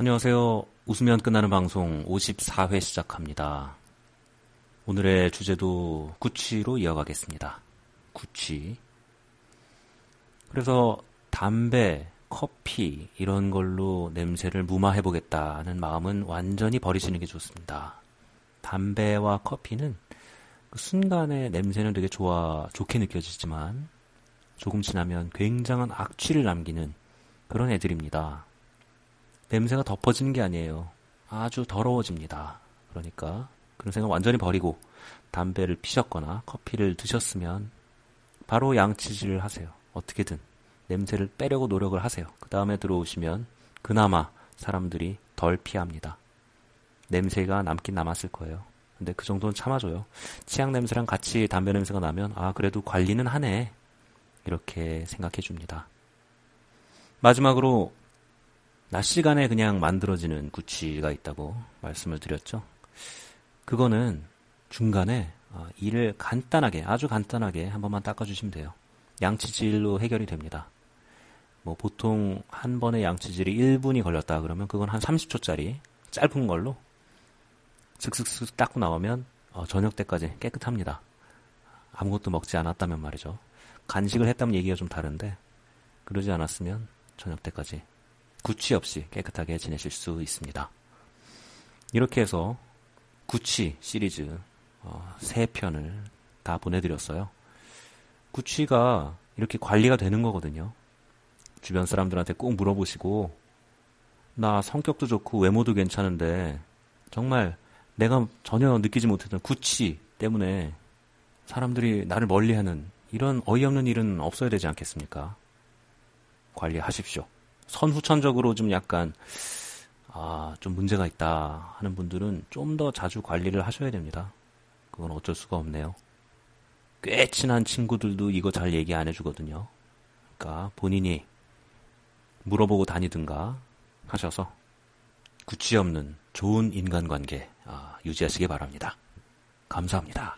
안녕하세요. 웃으면 끝나는 방송 54회 시작합니다. 오늘의 주제도 구취로 이어가겠습니다. 구취. 그래서 담배, 커피 이런 걸로 냄새를 무마해 보겠다는 마음은 완전히 버리시는 게 좋습니다. 담배와 커피는 그 순간에 냄새는 되게 좋아, 좋게 느껴지지만 조금 지나면 굉장한 악취를 남기는 그런 애들입니다. 냄새가 덮어지는 게 아니에요. 아주 더러워집니다. 그러니까 그런 생각 완전히 버리고 담배를 피셨거나 커피를 드셨으면 바로 양치질을 하세요. 어떻게든 냄새를 빼려고 노력을 하세요. 그 다음에 들어오시면 그나마 사람들이 덜 피합니다. 냄새가 남긴 남았을 거예요. 근데 그 정도는 참아줘요. 치약 냄새랑 같이 담배 냄새가 나면 아 그래도 관리는 하네 이렇게 생각해 줍니다. 마지막으로 낮 시간에 그냥 만들어지는 구취가 있다고 말씀을 드렸죠. 그거는 중간에 어, 이를 간단하게 아주 간단하게 한 번만 닦아주시면 돼요. 양치질로 해결이 됩니다. 뭐 보통 한 번의 양치질이 1분이 걸렸다 그러면 그건 한 30초짜리 짧은 걸로 슥슥슥 닦고 나오면 어, 저녁 때까지 깨끗합니다. 아무것도 먹지 않았다면 말이죠. 간식을 했다면 얘기가 좀 다른데 그러지 않았으면 저녁 때까지 구취 없이 깨끗하게 지내실 수 있습니다. 이렇게 해서 구취 시리즈 어, 3편을 다 보내드렸어요. 구취가 이렇게 관리가 되는 거거든요. 주변 사람들한테 꼭 물어보시고 나 성격도 좋고 외모도 괜찮은데 정말 내가 전혀 느끼지 못했던 구취 때문에 사람들이 나를 멀리하는 이런 어이없는 일은 없어야 되지 않겠습니까? 관리하십시오. 선후천적으로 좀 약간 아, 좀 문제가 있다 하는 분들은 좀 더 자주 관리를 하셔야 됩니다. 그건 어쩔 수가 없네요. 꽤 친한 친구들도 이거 잘 얘기 안 해주거든요. 그러니까 본인이 물어보고 다니든가 하셔서 구취 없는 좋은 인간관계 아, 유지하시기 바랍니다. 감사합니다.